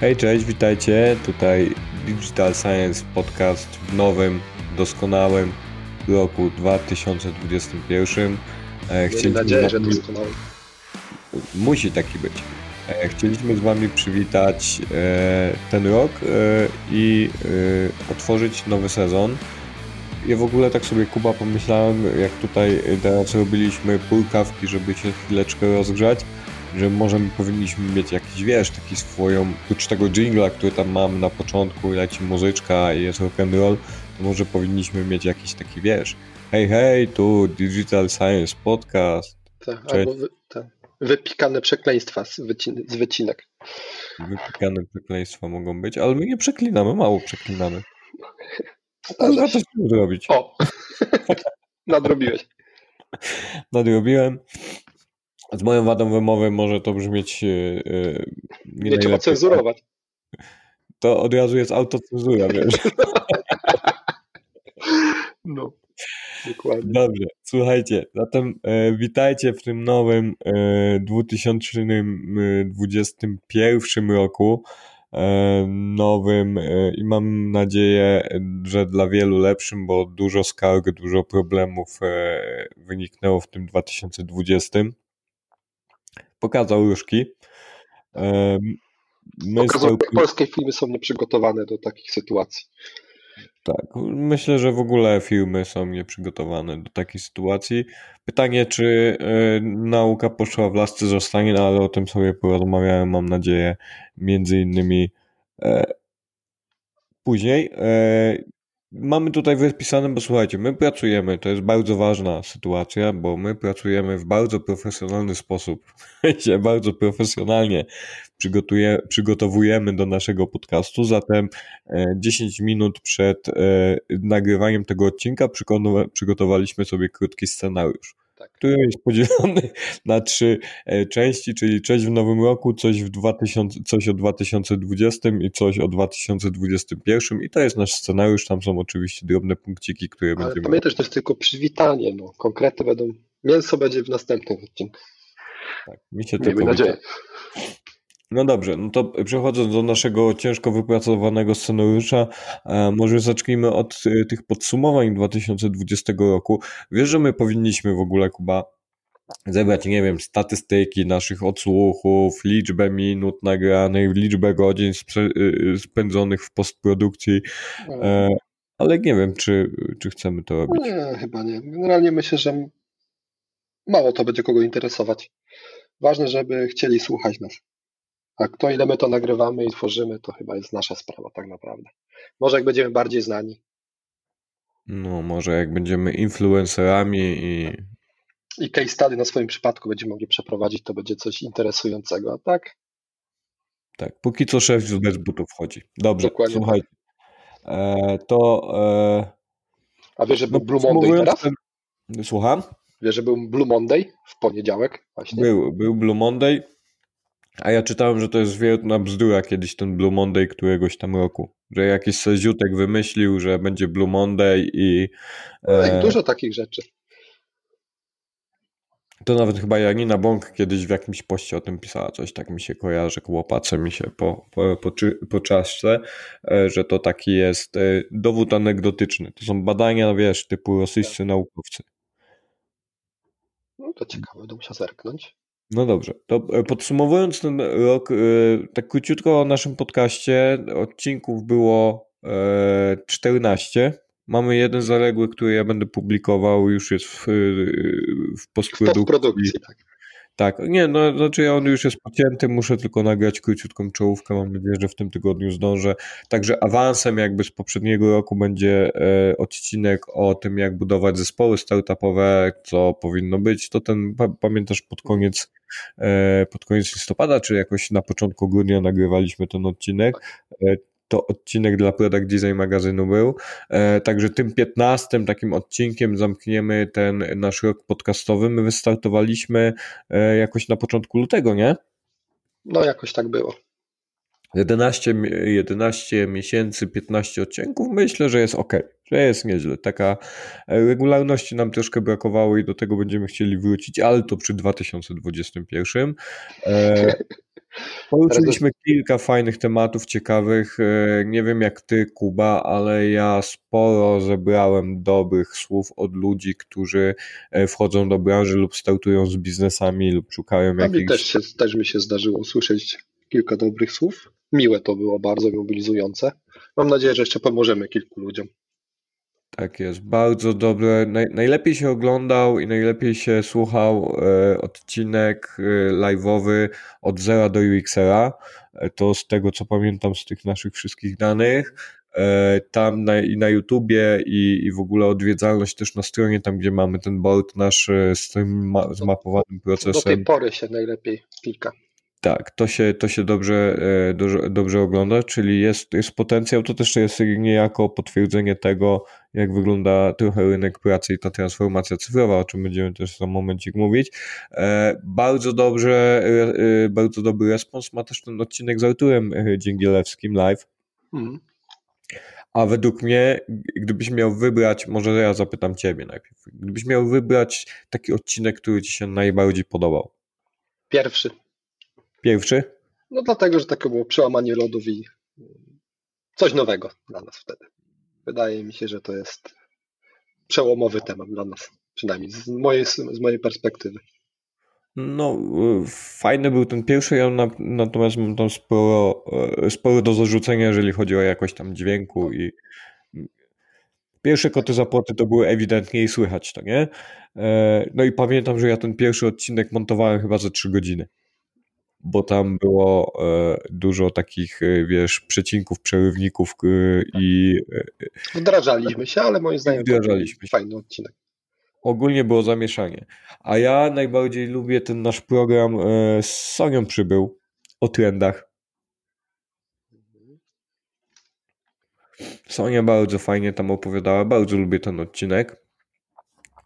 Hej, cześć, witajcie. Tutaj Digital Science Podcast w nowym, doskonałym roku 2021. E, chcieliśmy Mam nadzieję, że doskonały. Musi taki być. E, chcieliśmy z Wami przywitać e, ten rok i otworzyć nowy sezon. Ja w ogóle tak sobie Kuba pomyślałem, jak tutaj teraz robiliśmy pulkawki, żeby się chwileczkę rozgrzać że może my powinniśmy mieć jakiś, wiesz, taki swoją, oprócz tego jingla, który tam mamy na początku, leci muzyczka i jest rock and roll, to może powinniśmy mieć jakiś taki, wiesz, hej, hej, tu Digital Science Podcast. Tak, albo wy, tak. wypikane przekleństwa z, wycin z wycinek. Wypikane przekleństwa mogą być, ale my nie przeklinamy, mało przeklinamy. Ale to zrobić. O, nadrobiłeś. Nadrobiłem. Z moją wadą wymowy może to brzmieć yy, nie, nie trzeba cenzurować. To od razu jest autocenzura, wiesz. No, dokładnie. Dobrze, słuchajcie, zatem e, witajcie w tym nowym e, 2021 roku. E, nowym e, i mam nadzieję, że dla wielu lepszym, bo dużo skarg, dużo problemów wyniknęło w tym 2020 pokazał Juszki. My Pokazał, polskie filmy są nieprzygotowane do takich sytuacji. Tak, myślę, że w ogóle filmy są nieprzygotowane do takiej sytuacji. Pytanie, czy y, nauka poszła w lasce zostanie, no ale o tym sobie porozmawiałem, mam nadzieję, między innymi e, później. E, Mamy tutaj wypisane, bo słuchajcie, my pracujemy, to jest bardzo ważna sytuacja, bo my pracujemy w bardzo profesjonalny sposób. bardzo profesjonalnie przygotuje, przygotowujemy do naszego podcastu, zatem 10 e, minut przed e, nagrywaniem tego odcinka przygotowaliśmy sobie krótki scenariusz tak. który jest podzielony na trzy e, części, czyli część w nowym roku, coś, w 2000, coś o 2020 i coś o 2021 i to jest nasz scenariusz, tam są oczywiście drobne punkciki, które Ale będziemy... Pamiętaj, że to jest tylko przywitanie, no. konkrety będą, mięso będzie w następnych odcinkach. Tak, mi się Miejmy tylko... nadzieję. No dobrze, no to przechodząc do naszego ciężko wypracowanego scenariusza, e, może zacznijmy od e, tych podsumowań 2020 roku. Wiesz, że my powinniśmy w ogóle, Kuba, zebrać, nie wiem, statystyki naszych odsłuchów, liczbę minut nagranych, liczbę godzin e, spędzonych w postprodukcji, ale nie wiem, czy, czy chcemy to robić. Nie, chyba nie. Generalnie myślę, że mało to będzie kogo interesować. Ważne, żeby chcieli słuchać nas. A kto ile my to nagrywamy i tworzymy, to chyba jest nasza sprawa tak naprawdę. Może jak będziemy bardziej znani. No, może jak będziemy influencerami i. I case study na swoim przypadku będziemy mogli przeprowadzić, to będzie coś interesującego, a tak? Tak, póki co szef bez butów chodzi. Dobrze, Dokładnie słuchajcie. E, to. E... A wiesz, że był no, Blue Monday teraz? Ten... Słucham? Wiesz, że był Blue Monday w poniedziałek właśnie? Był, był Blue Monday. A ja czytałem, że to jest wielka bzdura kiedyś ten Blue Monday któregoś tam roku. Że jakiś seziutek wymyślił, że będzie Blue Monday i... E... Dużo takich rzeczy. To nawet chyba Janina Bąk kiedyś w jakimś poście o tym pisała, coś tak mi się kojarzy, łopace mi się po, po, po, po czaszce, e, że to taki jest e, dowód anegdotyczny. To są badania, wiesz, typu rosyjscy naukowcy. No to ciekawe, będę musiał zerknąć. No dobrze, to e, podsumowując ten rok, e, tak króciutko o naszym podcaście, odcinków było 14. E, Mamy jeden zaległy, który ja będę publikował, już jest w, w postprodukcji. W postprodukcji tak. Tak, nie, no znaczy on już jest pocięty, muszę tylko nagrać króciutką czołówkę, mam nadzieję, że w tym tygodniu zdążę. Także awansem jakby z poprzedniego roku będzie e, odcinek o tym, jak budować zespoły startupowe, co powinno być. To ten, pamiętasz, pod koniec, e, pod koniec listopada, czy jakoś na początku grudnia nagrywaliśmy ten odcinek. E, to odcinek dla Product Design magazynu był. E, także tym 15 takim odcinkiem zamkniemy ten nasz rok podcastowy. My wystartowaliśmy e, jakoś na początku lutego, nie? No, jakoś tak było. 11, 11 miesięcy, 15 odcinków, myślę, że jest ok, że jest nieźle. Taka e, regularności nam troszkę brakowało i do tego będziemy chcieli wrócić, ale to przy 2021. Poruszyliśmy kilka fajnych tematów ciekawych. E, nie wiem jak ty, Kuba, ale ja sporo zebrałem dobrych słów od ludzi, którzy e, wchodzą do branży lub startują z biznesami lub szukają A jakichś... też, się, też mi się zdarzyło usłyszeć kilka dobrych słów. Miłe to było, bardzo mobilizujące. Mam nadzieję, że jeszcze pomożemy kilku ludziom. Tak jest, bardzo dobre. Naj, najlepiej się oglądał i najlepiej się słuchał e, odcinek e, live'owy od zera do UXera. E, to z tego co pamiętam z tych naszych wszystkich danych. E, tam na, i na YouTubie i, i w ogóle odwiedzalność też na stronie, tam gdzie mamy ten board nasz e, z tym ma, zmapowanym procesem. Do tej pory się najlepiej klika. Tak, to się, to się dobrze, e, dobrze, dobrze ogląda, czyli jest, jest potencjał, to też jest niejako potwierdzenie tego, jak wygląda trochę rynek pracy i ta transformacja cyfrowa, o czym będziemy też za momencik mówić. E, bardzo dobrze, e, bardzo dobry respons ma też ten odcinek z Arturem Dzięgielewskim live. Mhm. A według mnie, gdybyś miał wybrać, może ja zapytam Ciebie najpierw, gdybyś miał wybrać taki odcinek, który Ci się najbardziej podobał? Pierwszy. Pierwszy? No dlatego, że takie było przełamanie lodów i coś nowego dla nas wtedy. Wydaje mi się, że to jest przełomowy temat dla nas, przynajmniej z mojej, z mojej perspektywy. No, fajny był ten pierwszy, ja na, natomiast mam tam sporo, sporo do zarzucenia, jeżeli chodzi o jakość tam dźwięku i pierwsze koty za płoty to były ewidentnie i słychać to, nie? E, no i pamiętam, że ja ten pierwszy odcinek montowałem chyba za 3 godziny bo tam było e, dużo takich, e, wiesz, przecinków, przerywników e, i... Wdrażaliśmy się, ale moim zdaniem wdrażaliśmy się. fajny odcinek. Ogólnie było zamieszanie. A ja najbardziej lubię ten nasz program z Sonią przybył o trendach. Sonia bardzo fajnie tam opowiadała, bardzo lubię ten odcinek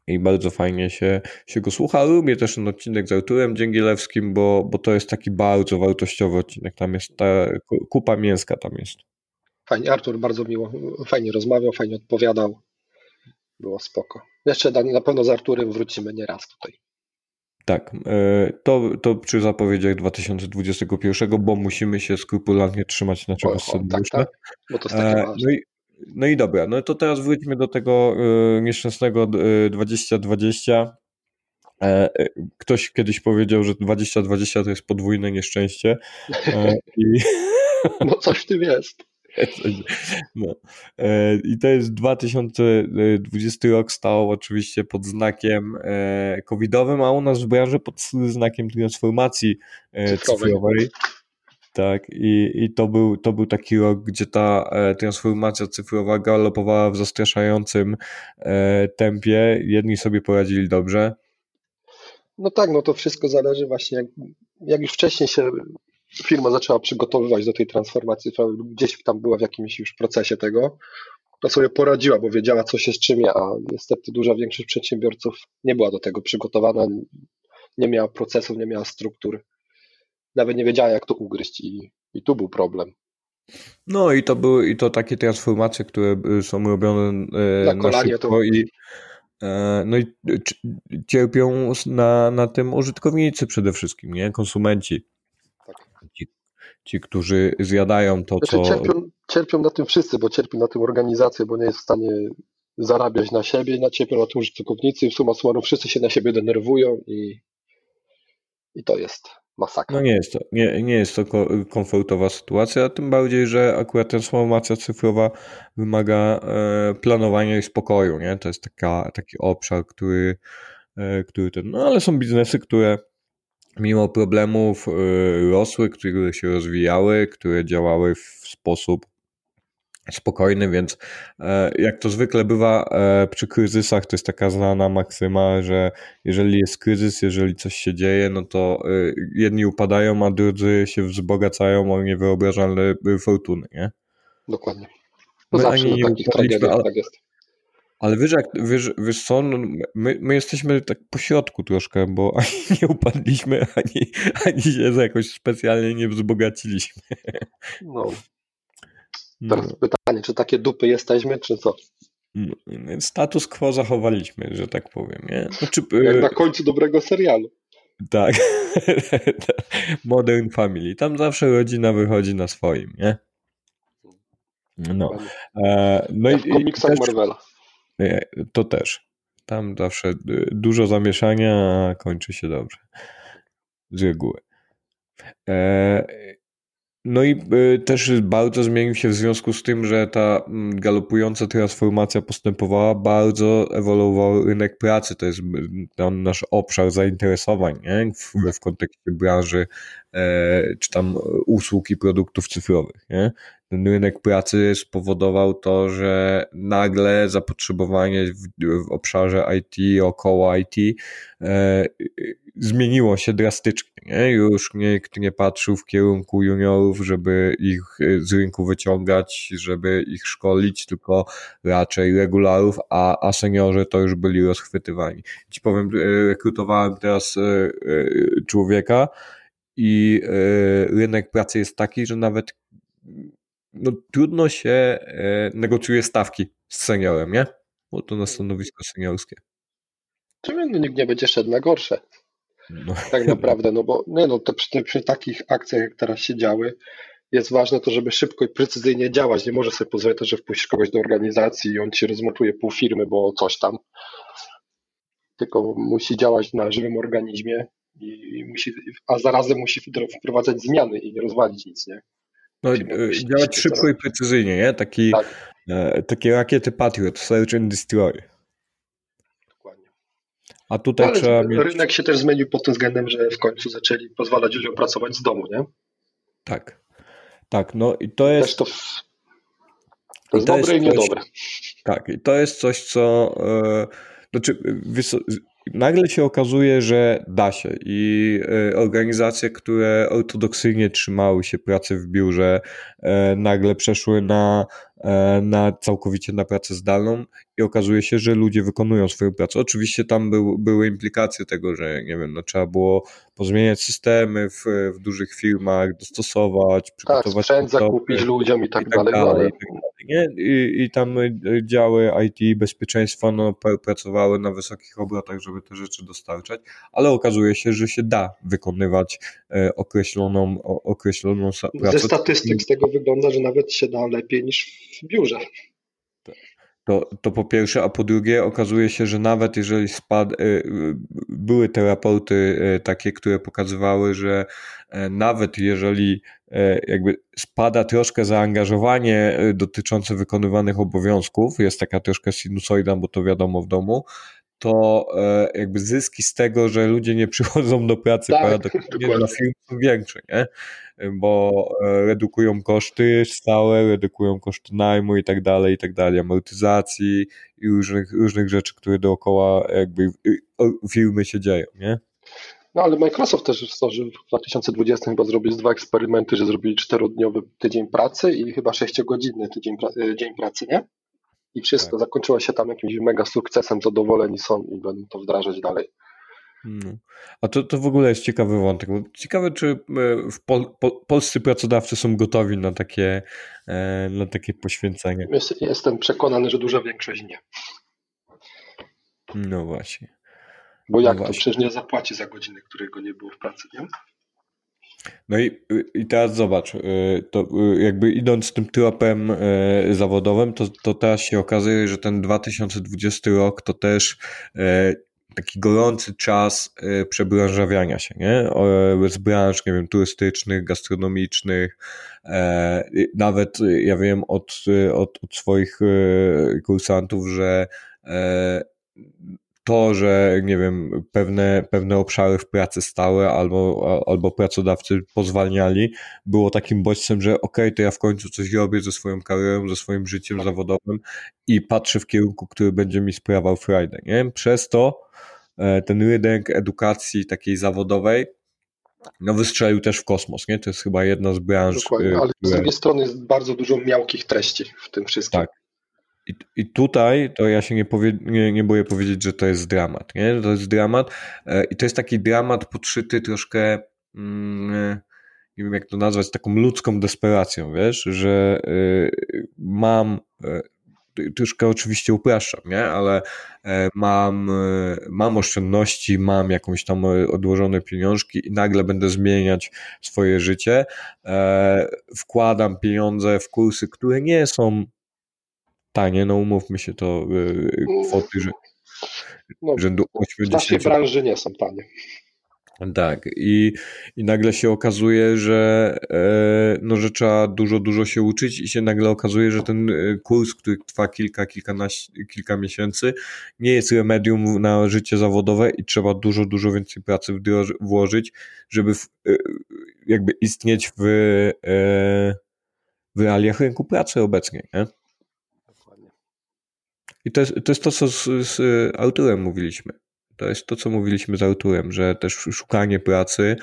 i bardzo fajnie się, się go słucha. Lubię też ten odcinek z Arturem Dzięgielewskim, bo, bo to jest taki bardzo wartościowy odcinek. Tam jest ta kupa mięska tam jest. Fajnie, Artur bardzo miło, fajnie rozmawiał, fajnie odpowiadał. Było spoko. Jeszcze na pewno z Arturem wrócimy nieraz tutaj. Tak, e, to, to przy zapowiedziach 2021, bo musimy się skrupulatnie trzymać naszego scenariusza. Tak, tak, bo to jest takie e, ważne. No i, no i dobra, no to teraz wróćmy do tego y, nieszczęsnego y, 2020. E, e, ktoś kiedyś powiedział, że 2020 to jest podwójne nieszczęście. E, i... No coś w tym jest. No. I to jest 2020 rok stał oczywiście pod znakiem covidowym, a u nas w branży pod znakiem transformacji cyfrowej. cyfrowej. Tak, i, i to, był, to był taki rok, gdzie ta e, transformacja cyfrowa galopowała w zastraszającym e, tempie. Jedni sobie poradzili dobrze. No tak, no to wszystko zależy właśnie, jak, jak już wcześniej się firma zaczęła przygotowywać do tej transformacji, gdzieś tam była w jakimś już procesie tego, to sobie poradziła, bo wiedziała, co się z czym a niestety duża większość przedsiębiorców nie była do tego przygotowana, nie miała procesów, nie miała struktur nawet nie wiedziała, jak to ugryźć i, i tu był problem. No i to były i to takie transformacje, które są robione e, na, na szybko to... i e, no i cierpią na, na tym użytkownicy przede wszystkim, nie? Konsumenci. Tak. Ci, ci, którzy zjadają to, znaczy, co... Cierpią, cierpią na tym wszyscy, bo cierpi na tym organizacja, bo nie jest w stanie zarabiać na siebie, na cierpią na tym użytkownicy, w summa summarum wszyscy się na siebie denerwują i, i to jest masakra. No nie jest to, nie, nie jest to komfortowa sytuacja, tym bardziej, że akurat transformacja cyfrowa wymaga e, planowania i spokoju, nie? To jest taka, taki obszar, który, e, który ten, no ale są biznesy, które mimo problemów e, rosły, które się rozwijały, które działały w sposób spokojny, więc e, jak to zwykle bywa e, przy kryzysach, to jest taka znana maksyma, że jeżeli jest kryzys, jeżeli coś się dzieje, no to e, jedni upadają, a drudzy się wzbogacają o niewyobrażalne fortuny, nie? Dokładnie. No my zawsze nie upadliśmy, ale, tak jest. Ale wiesz, jak, wiesz, wiesz co, no my, my jesteśmy tak po środku troszkę, bo ani nie upadliśmy, ani, ani się jakoś specjalnie nie wzbogaciliśmy. No, Teraz no. pytanie, czy takie dupy jesteśmy, czy co? No, status quo zachowaliśmy, że tak powiem. Nie? Znaczy, Jak na końcu dobrego serialu. Tak. Modern Family. Tam zawsze rodzina wychodzi na swoim, nie? No. E, no ja w komiksach też, Marvela. To też. Tam zawsze dużo zamieszania, a kończy się dobrze. Z reguły. No i y, też bardzo zmienił się w związku z tym, że ta mm, galopująca transformacja postępowała, bardzo ewoluował rynek pracy. To jest tam nasz obszar zainteresowań nie? W, w kontekście branży e, czy tam usług i produktów cyfrowych. Nie? Ten rynek pracy spowodował to, że nagle zapotrzebowanie w, w obszarze IT, około IT e, zmieniło się drastycznie. Nie? Już nikt nie patrzył w kierunku juniorów, żeby ich e, z rynku wyciągać, żeby ich szkolić, tylko raczej regularów, a, a seniorzy to już byli rozchwytywani. Ci powiem, e, rekrutowałem teraz e, człowieka i rynek pracy jest taki, że nawet no, trudno się negocjuje stawki z seniorem, nie? Bo to na stanowisko seniorskie. Czemu nikt nie będzie szedł na gorsze? No. Tak naprawdę, no bo nie no, to przy, przy takich akcjach, jak teraz się działy, jest ważne to, żeby szybko i precyzyjnie działać. Nie może sobie pozwolić to, że wpuścisz kogoś do organizacji i on ci rozmontuje pół firmy, bo coś tam. Tylko musi działać na żywym organizmie, i musi, a zarazem musi wprowadzać zmiany i nie rozwalić nic, nie? No, e, działać szybko i precyzyjnie, nie? Taki, tak. e, takie rakiety Patriot, Search and Destroy. A tutaj Ale trzeba mieć... Rynek się też zmienił pod tym względem, że w końcu zaczęli pozwalać ludziom pracować z domu, nie? Tak. Tak, no i to jest... Też to, to jest to dobre jest i niedobre. tak, i to jest coś, co... Yy, znaczy, nagle się okazuje, że da się i e, organizacje, które ortodoksyjnie trzymały się pracy w biurze, e, nagle przeszły na, e, na całkowicie na pracę zdalną i okazuje się, że ludzie wykonują swoją pracę. Oczywiście tam był, były implikacje tego, że nie wiem, no, trzeba było pozmieniać systemy w, w dużych firmach, dostosować, tak, przygotować. Tak, sprzęt zakupić ludziom i tak, i tak dalej. dalej, i tak nie? I, I tam y, działy IT bezpieczeństwa no, pracowały na wysokich obrotach, żeby te rzeczy dostarczać, ale okazuje się, że się da wykonywać e, określoną, określoną pracę. Ze statystyk z tego wygląda, że nawet się da lepiej niż w biurze. To, to po pierwsze, a po drugie okazuje się, że nawet jeżeli spadł, e, były te raporty e, takie, które pokazywały, że nawet jeżeli E, jakby spada troszkę zaangażowanie e, dotyczące wykonywanych obowiązków, jest taka troszkę sinusoida, bo to wiadomo w domu, to e, jakby zyski z tego, że ludzie nie przychodzą do pracy tak, paradoksalnie dla firm są większe, nie? bo redukują koszty stałe, redukują koszty najmu i tak dalej, i tak dalej, amortyzacji i różnych, różnych rzeczy, które dookoła jakby firmy się dzieją, nie? No ale Microsoft też stworzył w 2020 chyba zrobił dwa eksperymenty, że zrobili czterodniowy tydzień pracy i chyba sześciogodzinny tydzień e, dzień pracy, nie? I wszystko tak. zakończyło się tam jakimś mega sukcesem, zadowoleni są i będą to wdrażać dalej. No. A to, to w ogóle jest ciekawy wątek. Ciekawe, czy e, w pol, pol, polscy pracodawcy są gotowi na takie, e, na takie poświęcenie. Jestem przekonany, że duża większość nie. No właśnie. Bo jak no to przecież nie zapłaci za godziny, którego nie było w pracy, nie? No i, i teraz zobacz, y, to y, jakby idąc tym tropem y, zawodowym, to, to teraz się okazuje, że ten 2020 rok to też taki gorący czas przebranżawiania się, nie? Z branż, nie wiem, turystycznych, gastronomicznych, nawet ja wiem od, od, od swoich kursantów, że to, że nie wiem, pewne, pewne obszary w pracy stałe albo, albo pracodawcy pozwalniali, było takim bodźcem, że okej, okay, to ja w końcu coś robię ze swoją karierą, ze swoim życiem zawodowym i patrzę w kierunku, który będzie mi sprawiał frajdę, nie? Przez to e, ten rynek edukacji takiej zawodowej no wystrzelił też w kosmos, nie? To jest chyba jedna z branż. Dokładnie, e, ale które... z drugiej strony jest bardzo dużo miałkich treści w tym wszystkim. Tak, i, I tutaj to ja się nie, powie, nie, nie boję powiedzieć, że to jest dramat. Nie? To jest dramat e, i to jest taki dramat podszyty troszkę, mm, e, nie wiem jak to nazwać, taką ludzką desperacją, wiesz, że y, mam troszkę oczywiście upraszczam, nie? Ale mam, mam oszczędności, mam jakąś tam odłożone pieniążki i nagle będę zmieniać swoje życie. Wkładam pieniądze w kursy, które nie są tanie, no umówmy się, to kwoty, że no, rzędu 8 W naszej branży nie są tanie. Tak, i, i nagle się okazuje, że, e, no, że trzeba dużo, dużo się uczyć, i się nagle okazuje, że ten e, kurs, który trwa kilka, kilkanaście, kilka miesięcy, nie jest remedium na życie zawodowe i trzeba dużo, dużo więcej pracy włożyć, żeby w, e, jakby istnieć w, w realiach rynku pracy obecnie. Nie? I to jest, to jest to, co z, z autorem mówiliśmy to jest to, co mówiliśmy z Arturem, że też szukanie pracy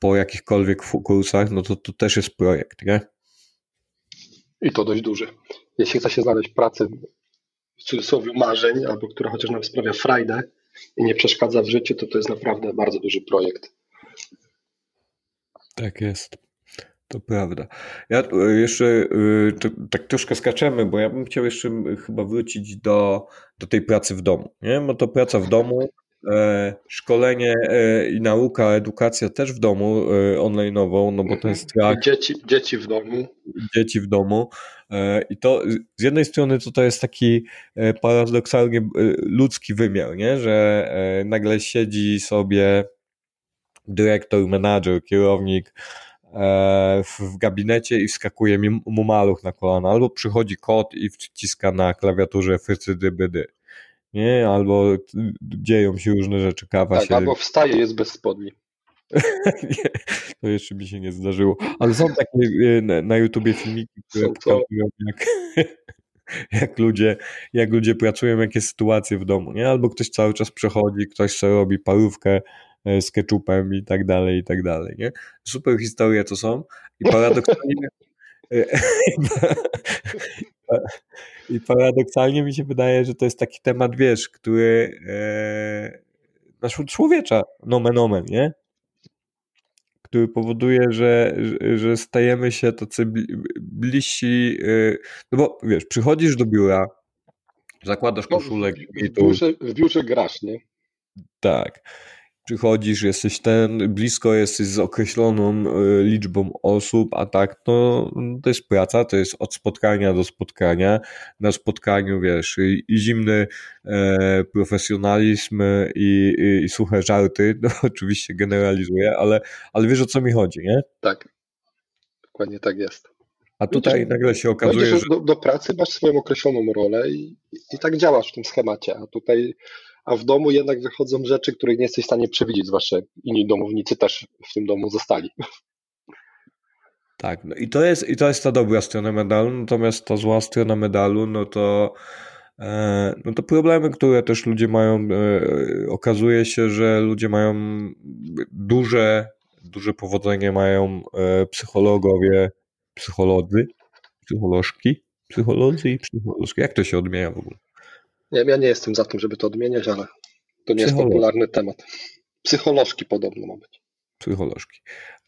po jakichkolwiek kursach, no to to też jest projekt, nie? I to dość duży. Jeśli chce się znaleźć pracę w cudzysłowie marzeń, albo która chociaż nam sprawia frajdę i nie przeszkadza w życiu, to to jest naprawdę bardzo duży projekt. Tak jest. To prawda. Ja jeszcze y, to, tak troszkę skaczemy, bo ja bym chciał jeszcze chyba wrócić do, do tej pracy w domu. Nie? Bo to praca w domu E, szkolenie e, i nauka, edukacja też w domu e, online'ową, no bo to jest tak. Dzieci, dzieci w domu. Dzieci w domu. I to z jednej strony to, to jest taki paradoksalnie ludzki wymiar, nie? że nagle siedzi sobie dyrektor, menadżer, kierownik w gabinecie i wskakuje mu maluch na kolana, albo przychodzi kot i wciska na klawiaturze fycydy bydy nie? Albo dzieją się różne rzeczy, kawa tak, się... albo wstaje, jest bez spodni. nie, to jeszcze mi się nie zdarzyło. Ale są takie e, na, YouTubie filmiki, które pokazują jak, jak, ludzie, jak ludzie pracują, jakie sytuacje w domu, nie? Albo ktoś cały czas przechodzi, ktoś sobie robi parówkę e, z ketchupem i tak dalej, i tak dalej, nie? Super historie to są i paradoksalnie e, i paradoksalnie mi się wydaje, że to jest taki temat, wiesz, który e, nasz człowiecza, nomen omen, nie? Który powoduje, że, że stajemy się tacy bliżsi, e, no bo wiesz, przychodzisz do biura, zakładasz no, koszulek. No, w, w, biurze, w biurze grasz, nie? Tak przychodzisz, jesteś ten, blisko jesteś z określoną e, liczbą osób, a tak to, to jest praca, to jest od spotkania do spotkania. Na spotkaniu, wiesz, i, i zimny e, profesjonalizm i, i, i, suche żarty, no oczywiście generalizuję, ale, ale wiesz o co mi chodzi, nie? Tak, dokładnie tak jest. A tutaj Widzisz, nagle się okazuje, że... Do, do, pracy masz swoją określoną rolę i, i tak działasz w tym schemacie, a tutaj a w domu jednak wychodzą rzeczy, których nie jesteś w stanie przewidzieć, zwłaszcza inni domownicy też w tym domu zostali. Tak, no i to jest, i to jest ta dobra strona medalu, natomiast ta zła strona medalu, no to e, no to problemy, które też ludzie mają, e, okazuje się, że ludzie mają duże, duże powodzenie mają e, psychologowie, psycholodzy, psycholożki, psycholodzy i psycholożki. Jak to się odmienia w ogóle? Nie, ja nie jestem za tym, żeby to odmieniać, ale to nie jest popularny temat. Psycholożki podobno ma być. Psycholożki.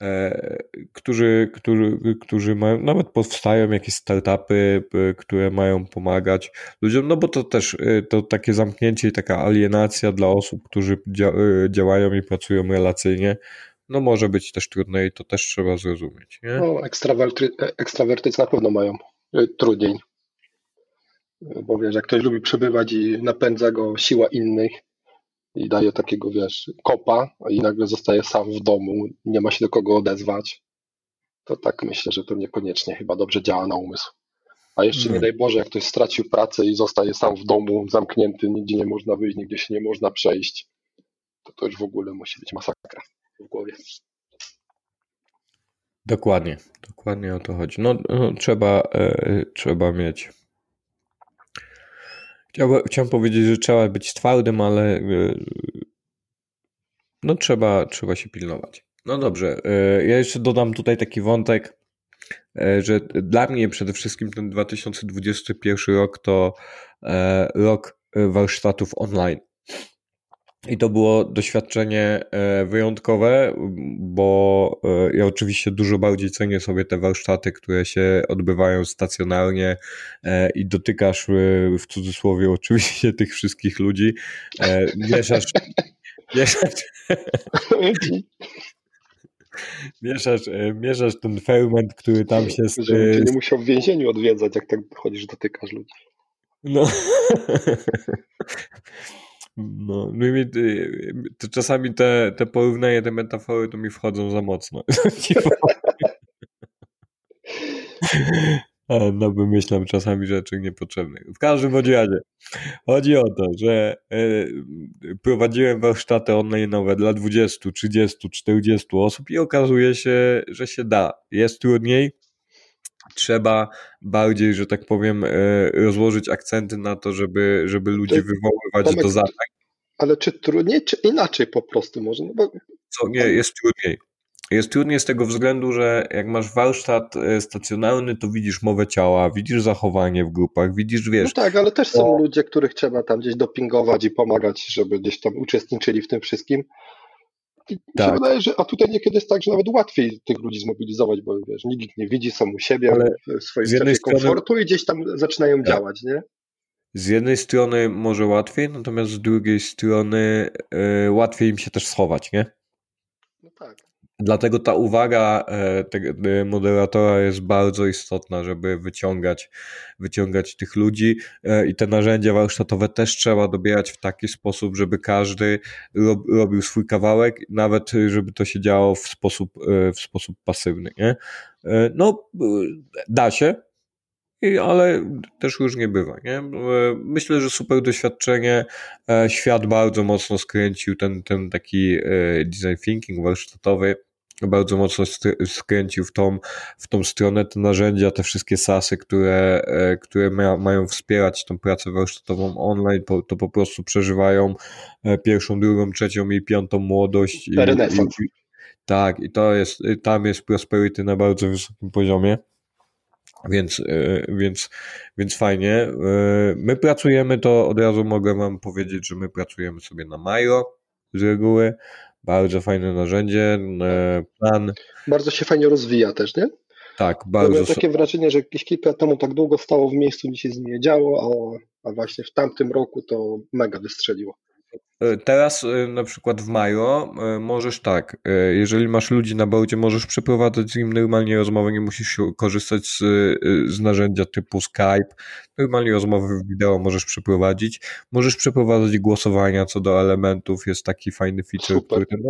E, którzy, którzy, którzy mają, nawet powstają jakieś startupy, e, które mają pomagać ludziom, no bo to też e, to takie zamknięcie i taka alienacja dla osób, którzy dzia, e, działają i pracują relacyjnie, no może być też trudne i to też trzeba zrozumieć. Nie? No, ekstrawerty, ekstrawertycy na pewno mają trudniej bo wiesz, jak ktoś lubi przebywać i napędza go siła innych i daje takiego, wiesz, kopa i nagle zostaje sam w domu, nie ma się do kogo odezwać, to tak myślę, że to niekoniecznie chyba dobrze działa na umysł. A jeszcze nie, nie daj Boże, jak ktoś stracił pracę i zostaje sam w domu, zamknięty, nigdzie nie można wyjść, nigdzie się nie można przejść, to to już w ogóle musi być masakra w głowie. Dokładnie, dokładnie o to chodzi. No, no trzeba, e, trzeba mieć Chciałbym, chciałem powiedzieć, że trzeba być twardym, ale e, no trzeba, trzeba się pilnować. No dobrze, e, ja jeszcze dodam tutaj taki wątek, e, że dla mnie przede wszystkim ten 2021 rok to rok warsztatów online. I to było doświadczenie e, wyjątkowe, bo e, ja oczywiście dużo bardziej cenię sobie te warsztaty, które się odbywają stacjonarnie e, i dotykasz w cudzysłowie oczywiście tych wszystkich ludzi. Mieszasz, mieszasz, mieszasz, mieszasz ten ferment, który tam się... Żeby cię nie musiał w więzieniu odwiedzać, jak tak chodzisz, dotykasz ludzi. No. No, no i to czasami te, te porównania, te metafory to mi wchodzą za mocno. No wymyślam czasami rzeczy niepotrzebne. W każdym razie chodzi o to, że y, prowadziłem warsztaty online nowe dla 20, 30, 40 osób i okazuje się, że się da. Jest trudniej, trzeba bardziej, że tak powiem, e, rozłożyć akcenty na to, żeby, żeby ludzi wywoływać Tomek, do zadań. Ale czy trudniej, czy inaczej po prostu może? No bo... Co, nie, jest trudniej. Jest trudniej z tego względu, że jak masz warsztat e, stacjonarny, to widzisz mowę ciała, widzisz zachowanie w grupach, widzisz, wiesz. No tak, ale też są ludzie, których trzeba tam gdzieś dopingować i pomagać, żeby gdzieś tam uczestniczyli w tym wszystkim. Tak. wydaje, że a tutaj niekiedy jest tak, że nawet łatwiej tych ludzi zmobilizować, bo wiesz, nikt nie widzi sam u siebie Ale w swojej strefie komfortu strony... i gdzieś tam zaczynają tak. działać, nie? Z jednej strony może łatwiej, natomiast z drugiej strony yy, łatwiej im się też schować, nie? No tak. Dlatego ta uwaga e, tego moderatora jest bardzo istotna, żeby wyciągać, wyciągać tych ludzi e, i te narzędzia warsztatowe też trzeba dobierać w taki sposób, żeby każdy robił swój kawałek, nawet żeby to się działo w sposób, e, w sposób pasywny. Nie? No, da się, ale też różnie bywa. Nie? Myślę, że super doświadczenie. Świat bardzo mocno skręcił ten, ten taki design thinking warsztatowy bardzo mocno skręcił w tą, w tą stronę te narzędzia, te wszystkie sasy, które, e, które ma, mają wspierać tą pracę warsztatową online, to, to po prostu przeżywają e, pierwszą, drugą, trzecią i piątą młodość. I, i, tak, i to jest, tam jest prosperity na bardzo wysokim poziomie. Więc, e, więc, więc fajnie. My pracujemy to, od razu mogę Wam powiedzieć, że my pracujemy sobie na Miro z reguły. Bardzo fajne narzędzie, e, plan. Bardzo się fajnie rozwija też, nie? Tak, bardzo. Mam takie wrażenie, że jakieś kilka lat temu tak długo stało w miejscu, nic się z nim nie działo, a, a właśnie w tamtym roku to mega wystrzeliło. E, teraz e, na przykład w Majo możesz tak, jeżeli masz ludzi na boardzie, możesz przeprowadzać z nim normalnie rozmowę, nie musisz korzystać z, z narzędzia typu Skype. Normalnie rozmowy wideo możesz przeprowadzić. Możesz przeprowadzać głosowania co do elementów, jest taki fajny feature, Super. który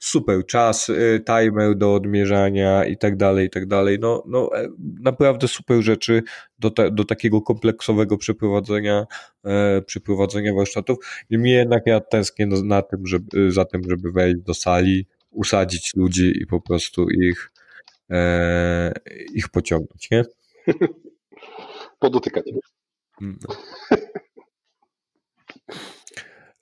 super czas, y, timer do odmierzania i tak dalej, i tak dalej. No, no e, naprawdę super rzeczy do, te, do takiego kompleksowego przeprowadzenia, e, przeprowadzenia warsztatów. Niemniej jednak ja tęsknię na tym, żeby, za tym, żeby wejść do sali, usadzić ludzi i po prostu ich, e, ich pociągnąć, nie? Podotykać. No.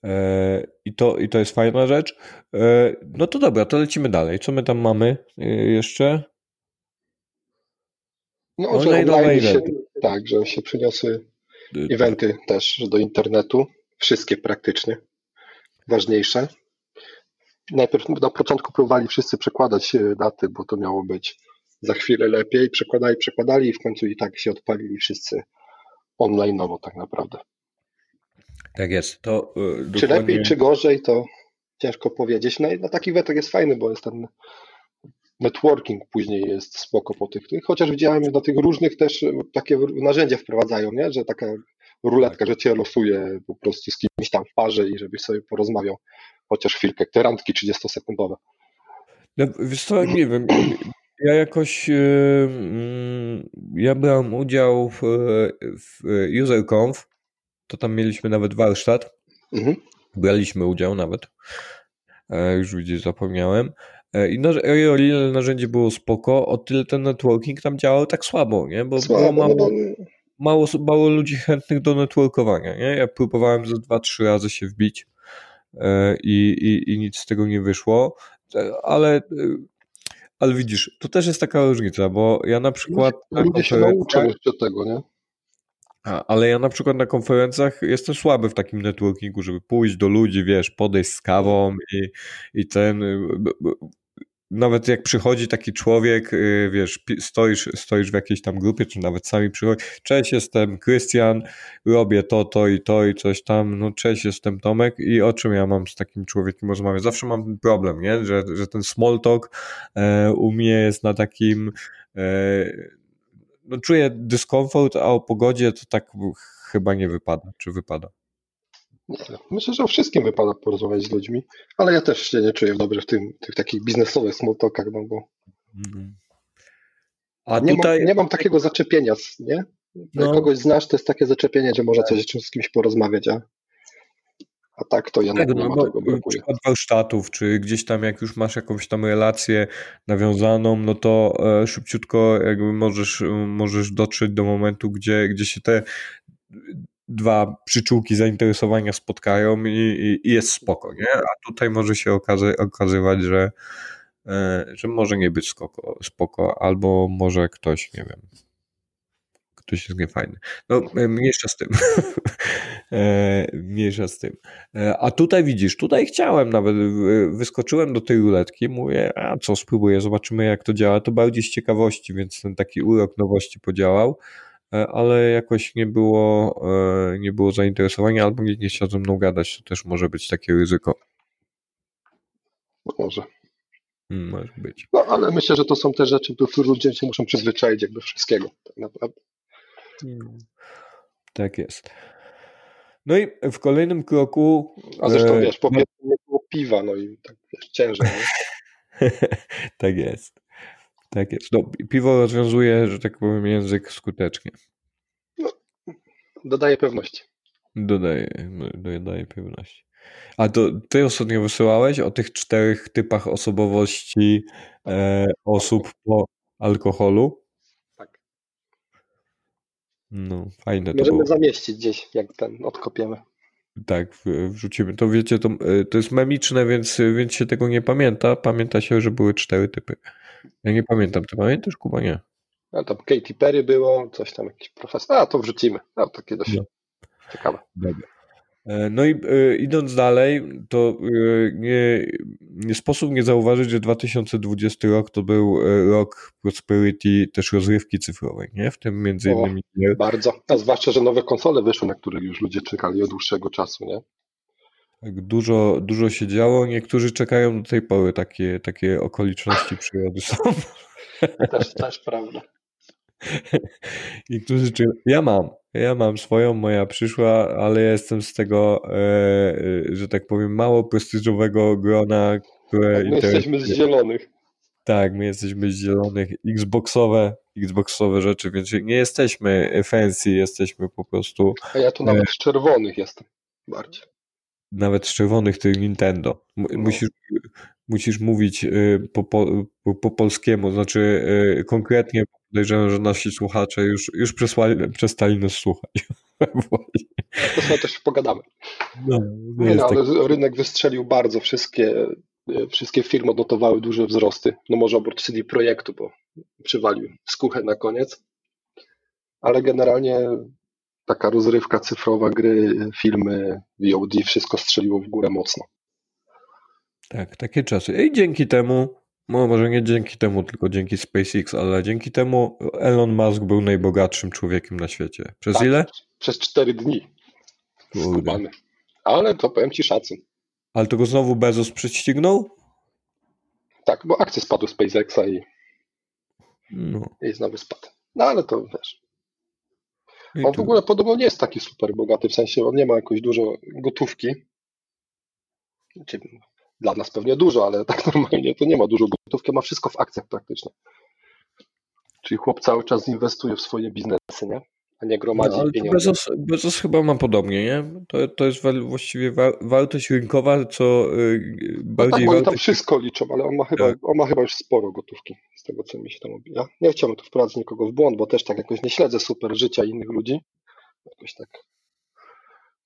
E, I to, I to jest fajna rzecz. E, no to dobra, to lecimy dalej. Co my tam mamy e, jeszcze? No, że online, online się, tak, że się przyniosły eventy też do internetu. Wszystkie praktycznie. Ważniejsze. Najpierw na początku próbowali wszyscy przekładać daty, bo to miało być za chwilę lepiej. Przekładali, przekładali i w końcu i tak się odpalili wszyscy online'owo tak naprawdę. Tak jest. To, dokładnie... Czy lepiej, czy gorzej, to ciężko powiedzieć. No, no taki wetek jest fajny, bo jest ten networking później jest spoko po tych, chociaż widziałem do tych różnych też takie narzędzia wprowadzają, nie? że taka ruletka, że cię losuje po prostu z kimś tam w parze i żebyś sobie porozmawiał chociaż chwilkę, te randki 30-sekundowe. No, wiesz co, nie wiem, ja jakoś yy, ja brałem udział w, w UserConf to tam mieliśmy nawet warsztat. Mhm. Braliśmy udział nawet. E, już widzisz, zapomniałem. E, I, o ile narzędzie było spoko, o tyle ten networking tam działał tak słabo, nie? Bo słabo, było mało, no mało, mało ludzi chętnych do networkowania, nie? Ja próbowałem za dwa, trzy razy się wbić e, i, i, i nic z tego nie wyszło, ale ale widzisz, to też jest taka różnica, bo ja na przykład... Ludzie się nauczą jeszcze tego, nie? Ale ja na przykład na konferencjach jestem słaby w takim networkingu, żeby pójść do ludzi, wiesz, podejść z kawą i, i ten nawet jak przychodzi taki człowiek, y, wiesz, stoisz, stoisz w jakiejś tam grupie, czy nawet sami przychodzi, cześć, jestem Krystian, robię to, to i to i coś tam, no cześć, jestem Tomek i o czym ja mam z takim człowiekiem rozmawiać? Zawsze mam ten problem, nie? Że, że ten small talk e, u mnie jest na takim e, no czuję dyskomfort, a o pogodzie to tak chyba nie wypada, czy wypada? Nie, myślę, że o wszystkim wypada porozmawiać z ludźmi, ale ja też się nie czuję dobrze w tym, tych takich biznesowych smalltalkach, no bo mhm. a nie, tutaj... mam, nie mam takiego zaczepienia, nie? Jak no. kogoś znasz, to jest takie zaczepienie, że może coś z kimś porozmawiać, a, a tak to ja tak, nie, no, ma no, tego brakuje. Przykład warsztatów, czy gdzieś tam jak już masz jakąś tam relację nawiązaną, no to e, szybciutko jakby możesz, możesz dotrzeć do momentu, gdzie, gdzie się te dwa przyczółki zainteresowania spotkają i, i, jest spoko, nie? A tutaj może się okazy, okazywać, że, e, że może nie być spoko, spoko, albo może ktoś, nie wiem, ktoś jest niefajny. No, e, mniejsza z tym. E, mniejsza z tym. A tutaj widzisz, tutaj chciałem nawet, wyskoczyłem do tej ruletki, mówię, a co, spróbuję, zobaczymy jak to działa. To bardziej z ciekawości, więc ten taki urok nowości podziałał. E, ale jakoś nie było, e, nie było zainteresowania, albo nikt nie chciał ze mną gadać, to też może być takie ryzyko. Może. Hmm, może być. No, ale myślę, że to są te rzeczy, do których ludzie się muszą przyzwyczaić jakby wszystkiego, tak naprawdę. Hmm. Tak jest. No i w kolejnym kroku... A zresztą e, wiesz, po no... nie było piwa, no i tak wiesz, ciężej. tak jest. Tak jest. No, piwo rozwiązuje, że tak powiem, język skutecznie. No, dodaje pewności. Dodaje, dodaje pewności. A to ty ostatnio wysyłałeś o tych czterech typach osobowości e, osób po alkoholu? No, fajne Możemy to było. zamieścić gdzieś, jak ten odkopiemy. Tak, wrzucimy. To wiecie, to, e, to jest memiczne, więc, więc się tego nie pamięta. Pamięta się, że były cztery typy. Ja nie pamiętam, ty pamiętasz, Kuba? Nie. A tam Katy Perry było, coś tam, jakiś profesor. A, to wrzucimy. A, takie dość no. ciekawe. Dobra. E, no i y, idąc dalej, to y, nie, nie, sposób nie zauważyć, że 2020 rok to był rok prosperity też rozrywki cyfrowej, nie? W tym między innymi. O, bardzo. A zwłaszcza, że nowe konsole wyszły, na które już ludzie czekali od dłuższego czasu, nie? Tak, dużo, dużo się działo. Niektórzy czekają do tej pory. Takie, takie okoliczności przyrody są. Też, też prawda. Niektórzy czy Ja mam. Ja mam swoją, moja przyszła, ale ja jestem z tego, e, e że tak powiem, mało prestiżowego grona, które. My jesteśmy z zielonych. Tak, my jesteśmy z zielonych. Xboxowe, Xboxowe rzeczy, więc nie jesteśmy fancy, jesteśmy po prostu. A ja tu nawet z czerwonych jestem bardziej nawet z czerwonych tych Nintendo. No. Musisz, musisz mówić y, po, po, po, polskiemu, znaczy konkretnie podejrzewam, że nasi słuchacze już, już przesłali, przestali nas słuchać. to sobie też pogadamy. No, Nie, no, ale tak. rynek wystrzelił bardzo, wszystkie, y, wszystkie firmy odnotowały duże wzrosty. No może oprócz CD Projektu, bo przywalił skuchę na koniec, ale generalnie taka rozrywka cyfrowa, gry, filmy, VOD, wszystko strzeliło w górę mocno. Tak, takie czasy. I dzięki temu, no może nie dzięki temu, tylko dzięki SpaceX, ale dzięki temu Elon Musk był najbogatszym człowiekiem na świecie. Przez tak, ile? Przez cztery dni. Skubany. Ale to powiem Ci szacun. Ale to go znowu Bezos prześcignął? Tak, bo akcje spadły SpaceXa i, no. i znowu spadł. No ale to wiesz, on w ogóle podobno nie jest taki super bogaty, w sensie on nie ma jakoś dużo gotówki. Dla nas pewnie dużo, ale tak normalnie to nie ma dużo gotówki, ma wszystko w akcjach praktycznie. Czyli chłop cały czas inwestuje w swoje biznesy, nie? a nie gromadzi no, pieniędzy. Bezos, Bezos chyba ma podobnie, nie? To, to jest właściwie wa wartość rynkowa, co yy, bardziej no tak, wartość... tam wszystko liczą, ale on ma, chyba, tak. on ma chyba już sporo gotówki, z tego co mi się tam obija. Nie chciałbym tu wprowadzić nikogo w błąd, bo też tak jakoś nie śledzę super życia innych ludzi. Jakoś tak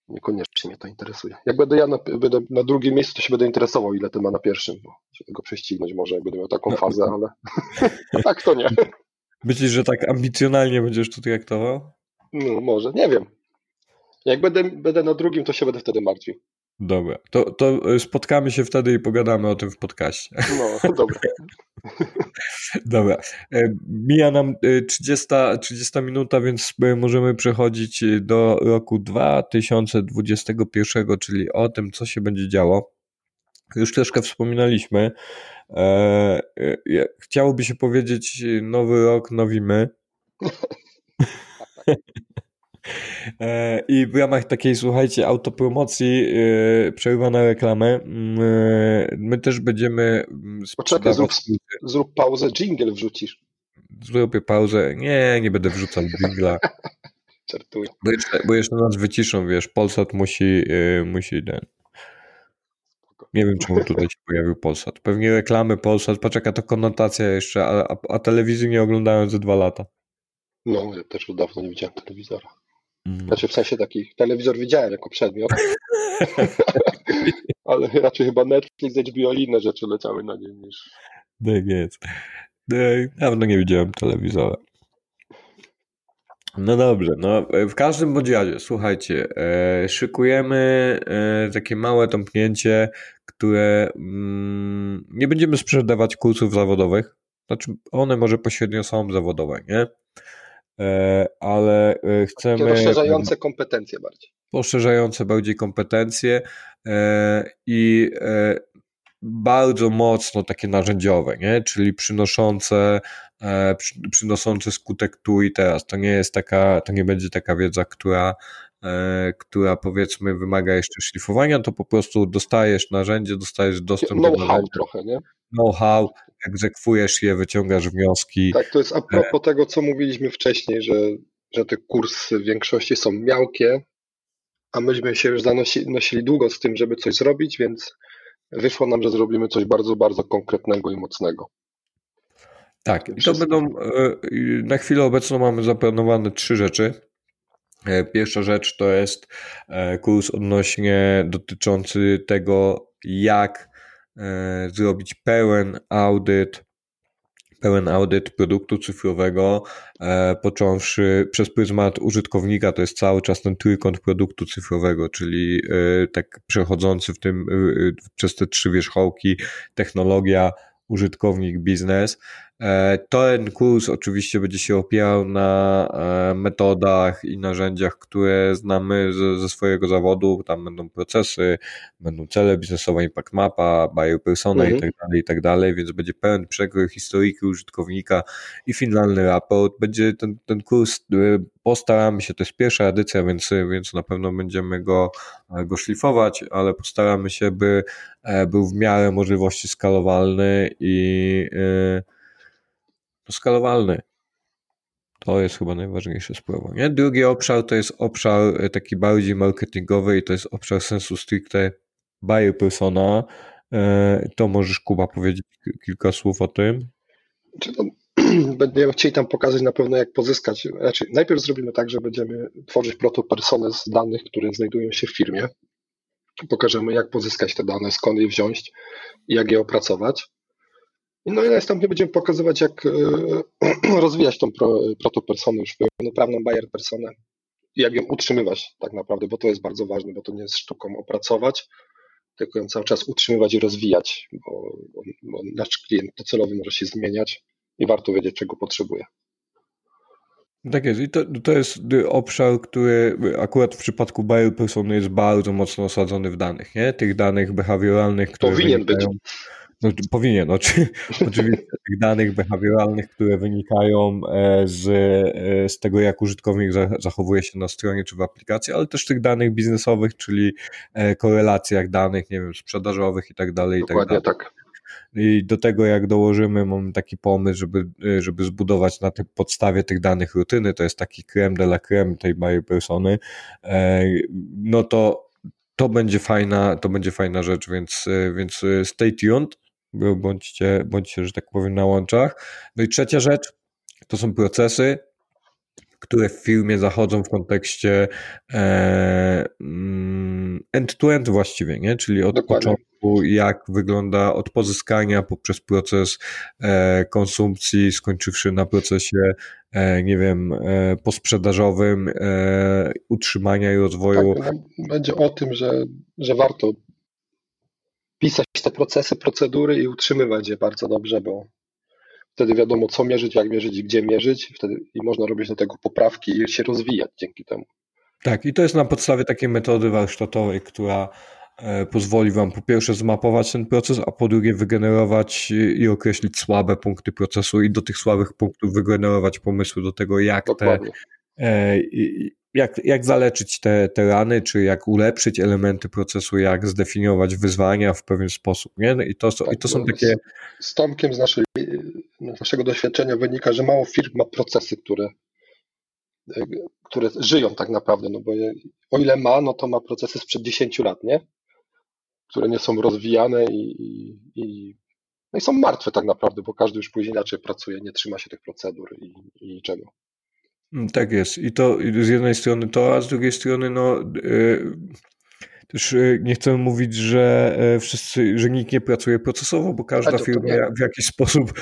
niekoniecznie mnie to interesuje. Jak będę ja na, będę na drugim miejscu, to się będę interesował, ile ten ma na pierwszym, bo się tego prześcignąć może, jak będę miał taką no. fazę, ale tak to nie. Myślisz, że tak ambicjonalnie będziesz tu traktował? No, może, nie wiem. Jak będę, będę na drugim, to się będę wtedy martwił. Dobra, to, to spotkamy się wtedy i pogadamy o tym w podcaście. No, dobra. Dobra. E, mija nam 30, 30 minuta, więc możemy przechodzić do roku 2021, czyli o tym, co się będzie działo. Już troszkę wspominaliśmy. E, chciałoby się powiedzieć nowy rok, nowi my. E, I w ramach takiej, słuchajcie, autopromocji yy, przerwa na reklamę. Yy, my też będziemy mm, Poczekaj, zrób, zrób pauzę, jingle wrzucisz. Zrobię pauzę. Nie, nie będę wrzucał jingla. Czartuję. Bo jeszcze, bo jeszcze nas wyciszą, wiesz, Polsat musi, yy, musi ten. Nie wiem, czemu tutaj się pojawił Polsat. Pewnie reklamy Polsat, poczeka to konotacja jeszcze, a, a, a telewizji nie oglądałem ze dwa lata. No, ja też już dawno nie widziałem telewizora. Mm. Znaczy w sensie taki telewizor widziałem jako przedmiot, ale raczej chyba Netflix, HBO i inne rzeczy leciały na nim niż... Tak jest. No, dawno nie widziałem telewizora. No dobrze, no w każdym bądź razie, słuchajcie, e, szykujemy e, takie małe tąpnięcie, które mm, nie będziemy sprzedawać kursów zawodowych, znaczy one może pośrednio są zawodowe, nie? E, ale e, chcemy. Takie rozszerzające kompetencje bardziej. Poszerzające bardziej kompetencje e, i bardzo mocno takie narzędziowe, nie? czyli przynoszące, przynoszące skutek tu i teraz. To nie jest taka, to nie będzie taka wiedza, która, która powiedzmy wymaga jeszcze szlifowania, to po prostu dostajesz narzędzie, dostajesz dostęp do know-how trochę, nie? Know-how, egzekwujesz je, wyciągasz wnioski. Tak, to jest a propos e... tego, co mówiliśmy wcześniej, że, że te kursy w większości są miałkie, a myśmy się już zanosili długo z tym, żeby coś zrobić, więc wyszło nam, że zrobimy coś bardzo, bardzo konkretnego i mocnego. Tak, i to będą, e, na chwilę obecną mamy zaplanowane trzy rzeczy. E, pierwsza rzecz to jest kurs odnośnie dotyczący tego, jak zrobić pełen audyt, pełen audyt produktu cyfrowego, e, począwszy przez pryzmat użytkownika, to jest cały czas ten trójkąt produktu cyfrowego, czyli e, tak przechodzący w tym przez te trzy wierzchołki technologia, użytkownik, biznes. E, ten kurs oczywiście będzie się opierał na e, metodach i narzędziach, które znamy ze, swojego zawodu. Tam będą procesy, będą cele biznesowe, impact mapa, buyer persona mhm. i tak dalej, i tak więc będzie pełen przekrój historyki użytkownika i finalny raport. Będzie ten, ten kurs, e, postaramy się, to jest pierwsza edycja, więc, więc na pewno będziemy go, go szlifować, ale postaramy się, by był w miarę możliwości skalowalny i skalowalny. To jest chyba najważniejsza sprawa. Nie? Drugi obszar to jest obszar e, taki bardziej marketingowy i to jest obszar sensu stricte buyer persona. E, to możesz Kuba powiedzieć kilka słów o tym? Będziemy chcieli tam pokazać na pewno jak pozyskać, znaczy najpierw zrobimy tak, że będziemy tworzyć protopersonę z danych, które znajdują się w firmie. Pokażemy jak pozyskać te dane, skąd je wziąć jak je opracować. No i następnie będziemy pokazywać, jak e, rozwijać tą protopersonę, już pełnoprawną buyer personę jak ją utrzymywać tak naprawdę, bo to jest bardzo ważne, bo to nie jest sztuką opracować, tylko ją cały czas utrzymywać i rozwijać, bo, bo nasz klient docelowy może się zmieniać i warto wiedzieć, czego potrzebuje. Tak jest. I to, to jest obszar, który akurat w przypadku buyer persony jest bardzo mocno osadzony w danych, nie? Tych danych behawioralnych, które Powinien być. No, powinien, oczy, oczywiście tych danych behawioralnych, które wynikają e, z, e, z tego, jak użytkownik zachowuje się na stronie czy w aplikacji, ale też tych danych biznesowych, czyli e, korelacjach danych, nie wiem, sprzedażowych i tak dalej. Dokładnie tak. Dalej. tak. I do tego, jak dołożymy, mamy taki pomysł, żeby, żeby zbudować na tej podstawie tych danych rutyny, to jest taki creme de la creme tej buyer persony, no to to będzie fajna, to będzie fajna rzecz, więc, więc stay tuned bądźcie, bądźcie, że tak powiem, na łączach. No i trzecia rzecz to są procesy, które w firmie zachodzą w kontekście e, mm, end-to-end właściwie, nie? Czyli od Dokładnie. początku, jak wygląda od pozyskania poprzez proces e, konsumpcji, skończywszy na procesie, e, nie wiem, posprzedażowym, utrzymania i rozwoju. Tak, no, będzie o tym, że, że warto pisać te procesy, procedury i utrzymywać je bardzo dobrze, bo wtedy wiadomo, co mierzyć, jak mierzyć i gdzie mierzyć, wtedy i można robić do tego poprawki i się rozwijać dzięki temu. Tak, i to jest na podstawie takiej metody warsztatowej, która e, pozwoli Wam po pierwsze zmapować ten proces, a po drugie wygenerować i określić słabe punkty procesu i do tych słabych punktów wygenerować pomysły do tego, jak Dokładnie. te, jak, jak zaleczyć te, te rany, czy jak ulepszyć elementy procesu, jak zdefiniować wyzwania w pewien sposób. Nie? I to, Tak, i to są no, takie. Z, z Tomkiem z, naszej, z naszego doświadczenia wynika, że mało firm ma procesy, które, które żyją tak naprawdę. No bo je, o ile ma, no to ma procesy sprzed 10 lat, nie? Które nie są rozwijane i, i, i, no i są martwe tak naprawdę, bo każdy już później inaczej pracuje, nie trzyma się tych procedur i, i niczego. Mm, tak jest. I to z jednej strony to, a z drugiej strony, no. Yy, też nie chcę mówić, że wszyscy, że nikt nie pracuje procesowo, bo każda Znaczy, firma w jakiś sposób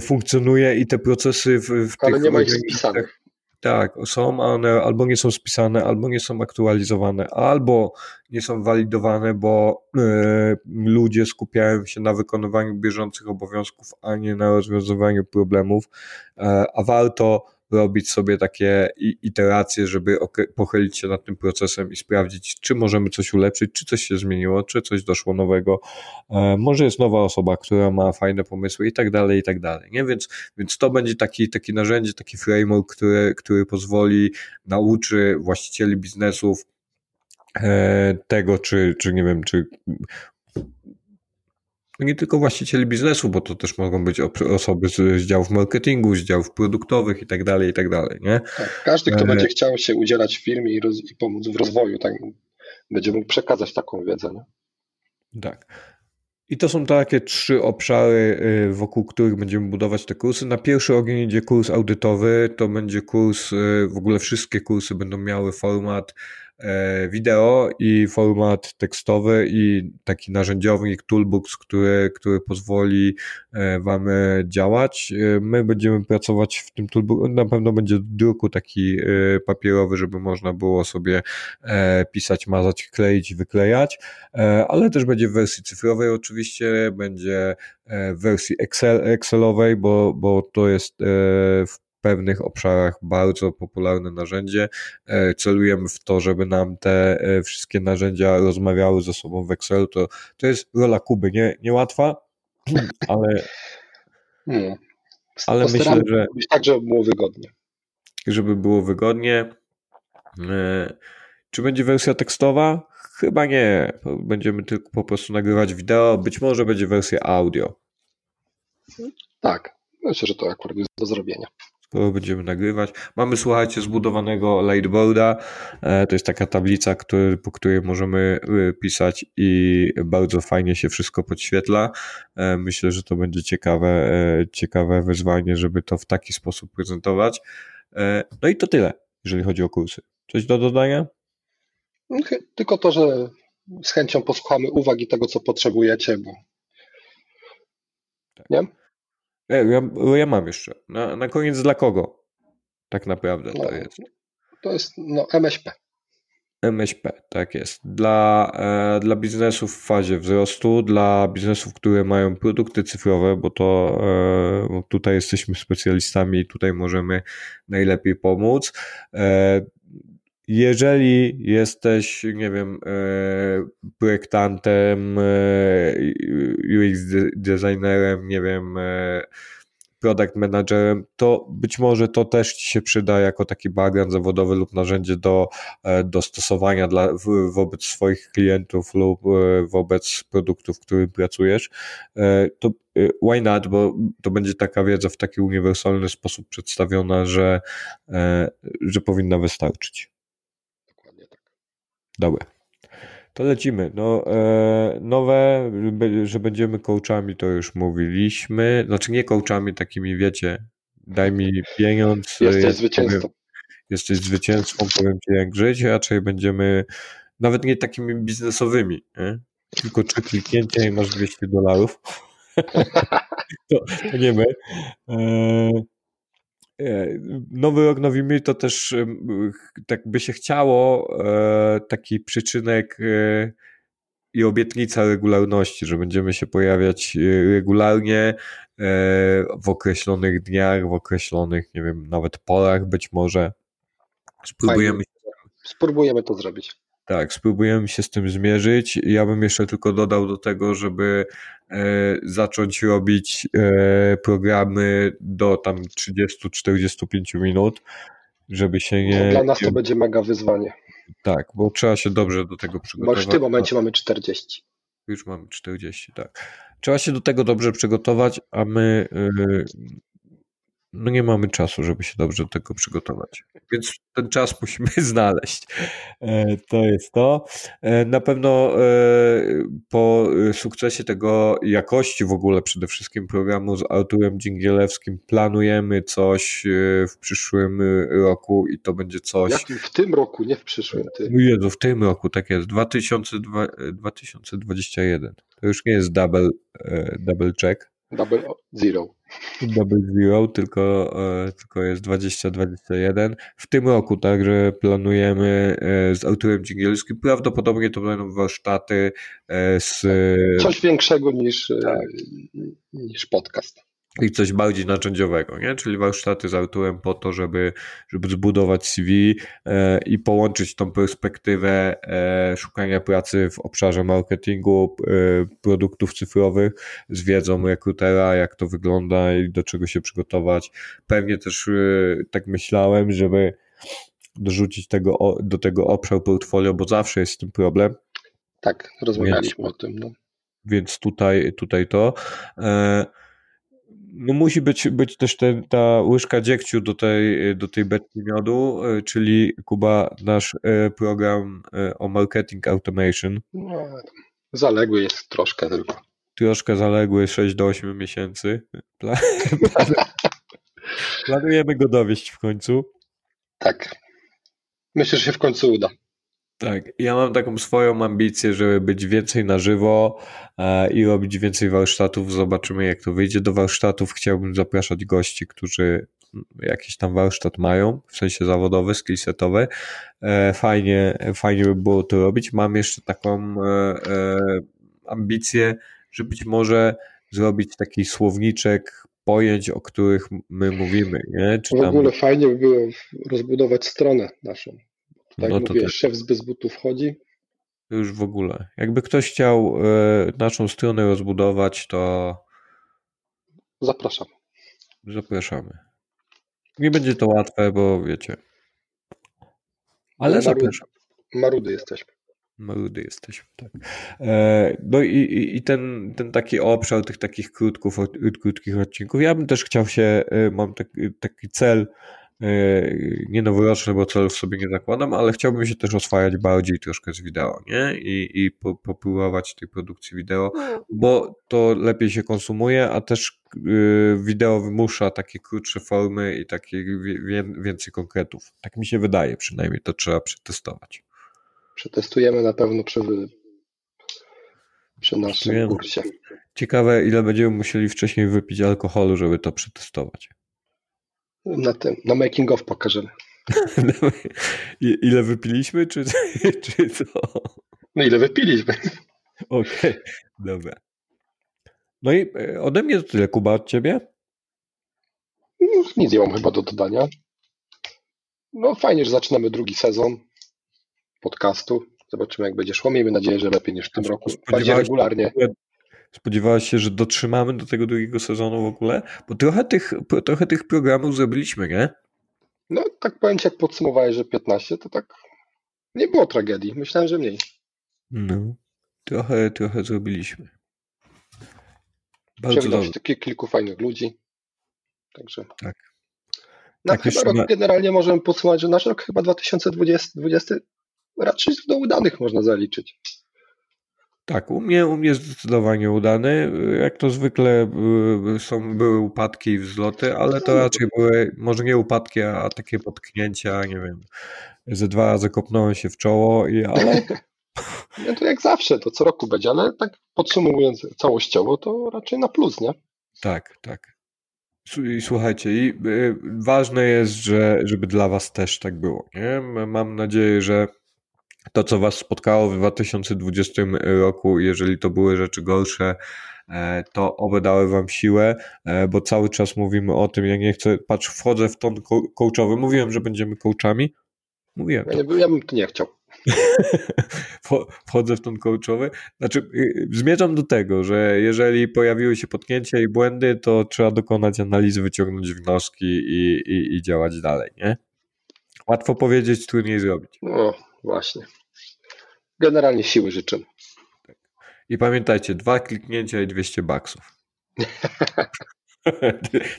funkcjonuje i te procesy w, w Ale tych nie ma ich spisanych. Tak, są, one albo nie są spisane, albo nie są aktualizowane, albo nie są walidowane, bo y, ludzie skupiają się na wykonywaniu bieżących obowiązków, a nie na rozwiązywaniu problemów, y, a warto robić sobie takie iteracje, żeby pochylić się nad tym procesem i sprawdzić, czy możemy coś ulepszyć, czy coś się zmieniło, czy coś doszło nowego. E, może jest nowa osoba, która ma fajne pomysły i tak dalej, i tak dalej. Nie? Więc, więc to będzie taki, taki narzędzie, taki framework, który, który pozwoli, nauczy właścicieli biznesów e, tego, czy, czy nie wiem, czy no nie tylko właścicieli biznesu, bo to też mogą być osoby z działów marketingu, z działów produktowych i tak dalej, i tak dalej, nie? Tak, każdy, kto e... będzie chciał się udzielać w firmie i, roz, i, pomóc w rozwoju, tak, będzie mógł przekazać taką wiedzę, nie? Tak. I to są takie trzy obszary, y, wokół których będziemy budować te kursy. Na pierwszy ogień idzie kurs audytowy, to będzie kurs, y, w ogóle wszystkie kursy będą miały format wideo i format tekstowy i taki narzędziownik, toolbox, który, który pozwoli e, Wam e, działać. My będziemy pracować w tym toolboxie, na pewno będzie druku taki papierowy, żeby można było sobie pisać, mazać, kleić, wyklejać, ale też będzie w wersji cyfrowej oczywiście, będzie w wersji Excel, Excelowej, bo, bo to jest w pewnych obszarach bardzo popularne narzędzie. E, celujemy w to, żeby nam te e, wszystkie narzędzia rozmawiały ze sobą w Excelu. To, to jest rola Kuby, nie, niełatwa, ale, hmm. ale myślę, że. Tak, żeby było wygodnie. Żeby było wygodnie. E, czy będzie wersja tekstowa? Chyba nie. Będziemy tylko po prostu nagrywać wideo. Być może będzie wersja audio. Tak, myślę, że to akurat jest do zrobienia będziemy nagrywać. Mamy, słuchajcie, zbudowanego lightboarda. E, to jest taka tablica, który, po której możemy e, pisać i bardzo fajnie się wszystko podświetla. E, myślę, że to będzie ciekawe, ciekawe wyzwanie, żeby to w taki sposób prezentować. No i to tyle, jeżeli chodzi o kursy. Coś do dodania? Tylko to, że z chęcią posłuchamy uwagi tego, co potrzebujecie, bo tak. nie? Ja, ja mam jeszcze. Na, na koniec dla kogo? Tak naprawdę no, to jest. To jest no, MŚP. MŚP, tak jest. Dla, e, dla biznesów w fazie wzrostu, dla biznesów, które mają produkty cyfrowe, bo to e, tutaj jesteśmy specjalistami i tutaj możemy najlepiej pomóc. E, jeżeli jesteś, nie wiem, e, projektantem, e, UX designerem, nie wiem, e, product managerem, to być może to też Ci się przyda jako taki background zawodowy lub narzędzie do, do stosowania dla, wobec swoich klientów lub wobec produktów, w którym pracujesz. To why not, bo to będzie taka wiedza w taki uniwersalny sposób przedstawiona, że, że powinna wystarczyć. Dobra. To lecimy. No, e, nowe, że będziemy coachami, to już mówiliśmy. Znaczy nie coachami takimi, wiecie, daj mi pieniądz. Jesteś zwycięzcą. Jesteś zwycięzcą, powiem ci jak żyć. Raczej będziemy nawet nie takimi biznesowymi, nie? tylko trzy kliknięcia i masz 200 dolarów. to, to nie my. E, Nowy rok, nowy mir to też tak by się chciało e, taki przyczynek i obietnica regularności, że będziemy się pojawiać regularnie w określonych dniach, w określonych, nie wiem, nawet porach być może. Spróbujemy, Spróbujemy to zrobić. Tak, spróbujemy się z tym zmierzyć. Ja bym jeszcze tylko dodał do tego, żeby e, zacząć robić e, programy do tam 30-45 minut, żeby się nie. No, dla nas to będzie mega wyzwanie. Tak, bo trzeba się dobrze do tego przygotować. Bo już w tym momencie mamy 40. Już mamy 40, tak. Trzeba się do tego dobrze przygotować, a my e, no nie mamy czasu, żeby się dobrze do tego przygotować. Więc ten czas musimy znaleźć. E, to jest to. E, na pewno e, po sukcesie tego jakości w ogóle przede wszystkim programu z Arturem Dzingielewskim planujemy coś w przyszłym roku i to będzie coś. Jak w tym roku, nie w przyszłym. Ty. Jezu, w tym roku, tak jest. 2002, 2021. To już nie jest double, double check. Double zero. Double Zero, tylko, e, tylko jest 2021. W tym roku także planujemy e, z autorem dżingielskim. Prawdopodobnie to będą warsztaty e, z. Coś większego niż, tak. niż podcast i coś bardziej narzędziowego, nie? czyli warsztaty z Arturem po to, żeby, żeby zbudować CV e, i połączyć tą perspektywę e, szukania pracy w obszarze marketingu, e, produktów cyfrowych z wiedzą rekrutera, jak to wygląda i do czego się przygotować. Pewnie też tak myślałem, żeby dorzucić tego, do tego obszar portfolio, bo zawsze jest z tym problem. Tak, rozmawialiśmy więc, o tym. No. Więc tutaj, tutaj to. E, no musi być, być też ten, ta łyżka dziegciu do tej, do tej beczki miodu, e, czyli Kuba, nasz e, program e, o marketing automation. No, zaległy jest troszkę tylko. Troszkę zaległy, 6 do 8 miesięcy. Planujemy go dowieść w końcu. Tak. Myślę, że się w końcu uda. Tak, ja mam taką swoją ambicję, żeby być więcej na żywo e, i robić więcej warsztatów. Zobaczymy, jak to wyjdzie. Do warsztatów chciałbym zapraszać gości, którzy jakiś tam warsztat mają, w sensie zawodowy, skillsetowy. E, fajnie, fajnie by było to robić. Mam jeszcze taką e, ambicję, że być może zrobić taki słowniczek pojęć, o których my mówimy. Nie? Czy w ogóle fajnie by było rozbudować stronę naszą. Tak no mówię, tak. szef z bez butów wchodzi. Już w ogóle. Jakby ktoś chciał y, naszą stronę rozbudować, to zapraszam. Zapraszamy. Nie będzie to łatwe, bo wiecie. Ale Marudy, zapraszam. Marudy jesteśmy. Marudy jesteśmy, tak. E, no i, i, ten, ten taki obszar tych takich krótków, krótkich odcinków. Ja bym też chciał się, e, mam taki, taki cel, nie noworoczny, bo celów sobie nie zakładam, ale chciałbym się też oswajać bardziej troszkę z wideo, nie? I, i popróbować tej produkcji wideo, no. bo to lepiej się konsumuje, a też y, wideo wymusza takie krótsze formy i takie więcej konkretów. Tak mi się wydaje przynajmniej, to trzeba przetestować. Przetestujemy na pewno przy, przy naszym kursie. Ciekawe, ile będziemy musieli wcześniej wypić alkoholu, żeby to przetestować. Na tym, na making of pokażemy. ile wypiliśmy, czy, czy co? No ile wypiliśmy. Okej, okay, dobra. No i e, ode mnie to tyle, Kuba, od ciebie? No, nic nie mam chyba do dodania. No fajnie, że zaczynamy drugi sezon podcastu. Zobaczymy, jak będzie szło. Miejmy nadzieję, że lepiej niż w tym roku. Bardziej regularnie. Spodziewałeś się, że dotrzymamy do tego drugiego sezonu w ogóle? Bo trochę tych, trochę tych programów zrobiliśmy, nie? No, tak powiem ci, jak podsumowałeś, że 15, to tak nie było tragedii. Myślałem, że mniej. No, trochę, trochę zrobiliśmy. Bardzo dobrze. Takie kilku fajnych ludzi. Także. Tak. Na tak chyba rok na... generalnie możemy podsumować, że nasz rok chyba 2020 20 raczej do udanych można zaliczyć. Tak, u mnie, u mnie zdecydowanie udany. Jak to zwykle y, są, były upadki i wzloty, ale to raczej były, może nie upadki, a takie potknięcia, nie wiem, ze dwa razy kopnąłem się w czoło, i, ale, No to jak zawsze, to co roku będzie, ale tak podsumowując całościowo, to raczej na plus, nie? Tak, tak. I słuchajcie, i y, ważne jest, że, żeby dla was też tak było, nie? Mam nadzieję, że to, co was spotkało w 2020 roku, jeżeli to były rzeczy gorsze, e, to oby dały wam siłę, e, bo cały czas mówimy o tym, ja nie chcę, patrz, wchodzę w ton coachowy, mówiłem, że będziemy coachami, mówiłem Ja, to. nie, ja bym tu nie chciał. Wcho- wchodzę w ton coachowy. Znaczy, y, zmierzam do tego, że jeżeli pojawiły się potknięcia i błędy, to trzeba dokonać analizy, wyciągnąć wnioski i, i, i działać dalej, nie? Łatwo powiedzieć, trudniej zrobić. No, właśnie. Generalnie siły życzymy. I pamiętajcie, dwa kliknięcia i 200 baksów.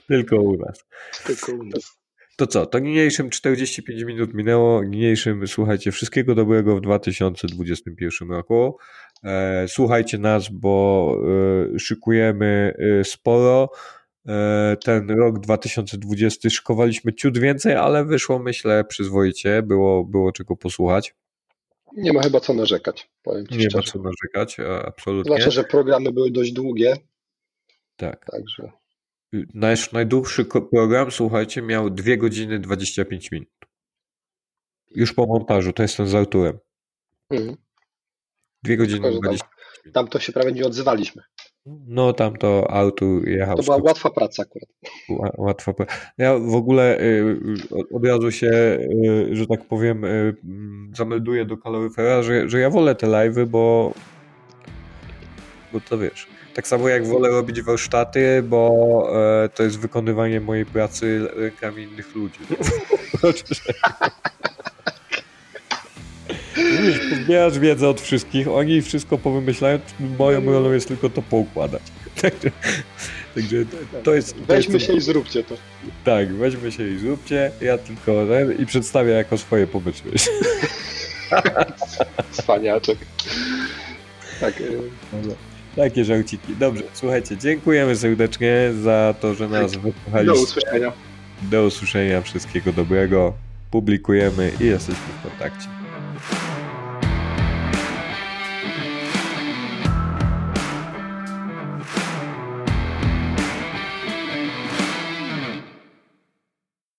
Tylko u nas. Tylko u nas. To co, to niniejszym 45 minut minęło. Niniejszym słuchajcie wszystkiego dobrego w 2021 roku. E, słuchajcie nas, bo e, szykujemy e, sporo. E, ten rok 2020 szykowaliśmy ciut więcej, ale wyszło myślę przyzwoicie. Było, było czego posłuchać. Nie ma chyba co narzekać, powiem Ci Nie ma szczerze. co narzekać, absolutnie. Zwłaszcza, że programy były dość długie, Tak. także Nasz najdłuższy program, słuchajcie, miał 2 godziny 25 minut. Już po montażu, to jest ten z Arturem. mhm. 2 godziny Tylko, że tam- 20 tam to się prawie nie odzywaliśmy. No tam to Artur jechał. To była łatwa praca akurat. ła- łatwa. pra- Ja w ogóle y, y, od- razu się, y, że tak powiem, y, mm, zamelduję do kaloryfera, że, że ja wolę te live'y, bo bo to wiesz, tak samo jak wolę robić warsztaty, bo e, to jest wykonywanie mojej pracy rękami innych ludzi. Wiesz, pozbierasz wiedzę od wszystkich, oni wszystko powymyślają, moją rolą jest tylko to poukładać. Także, także to, jest... To Weźmy jest, się i zróbcie to. Tak, weźmy się i zróbcie, ja tylko i przedstawię jako swoje pomysły. Cwaniaczek. Tak, y, Takie żarciki. Dobrze, słuchajcie, dziękujemy serdecznie za to, że nas do wysłuchaliście. usłyszenia. Do usłyszenia, wszystkiego dobrego. Publikujemy i jesteśmy w kontakcie.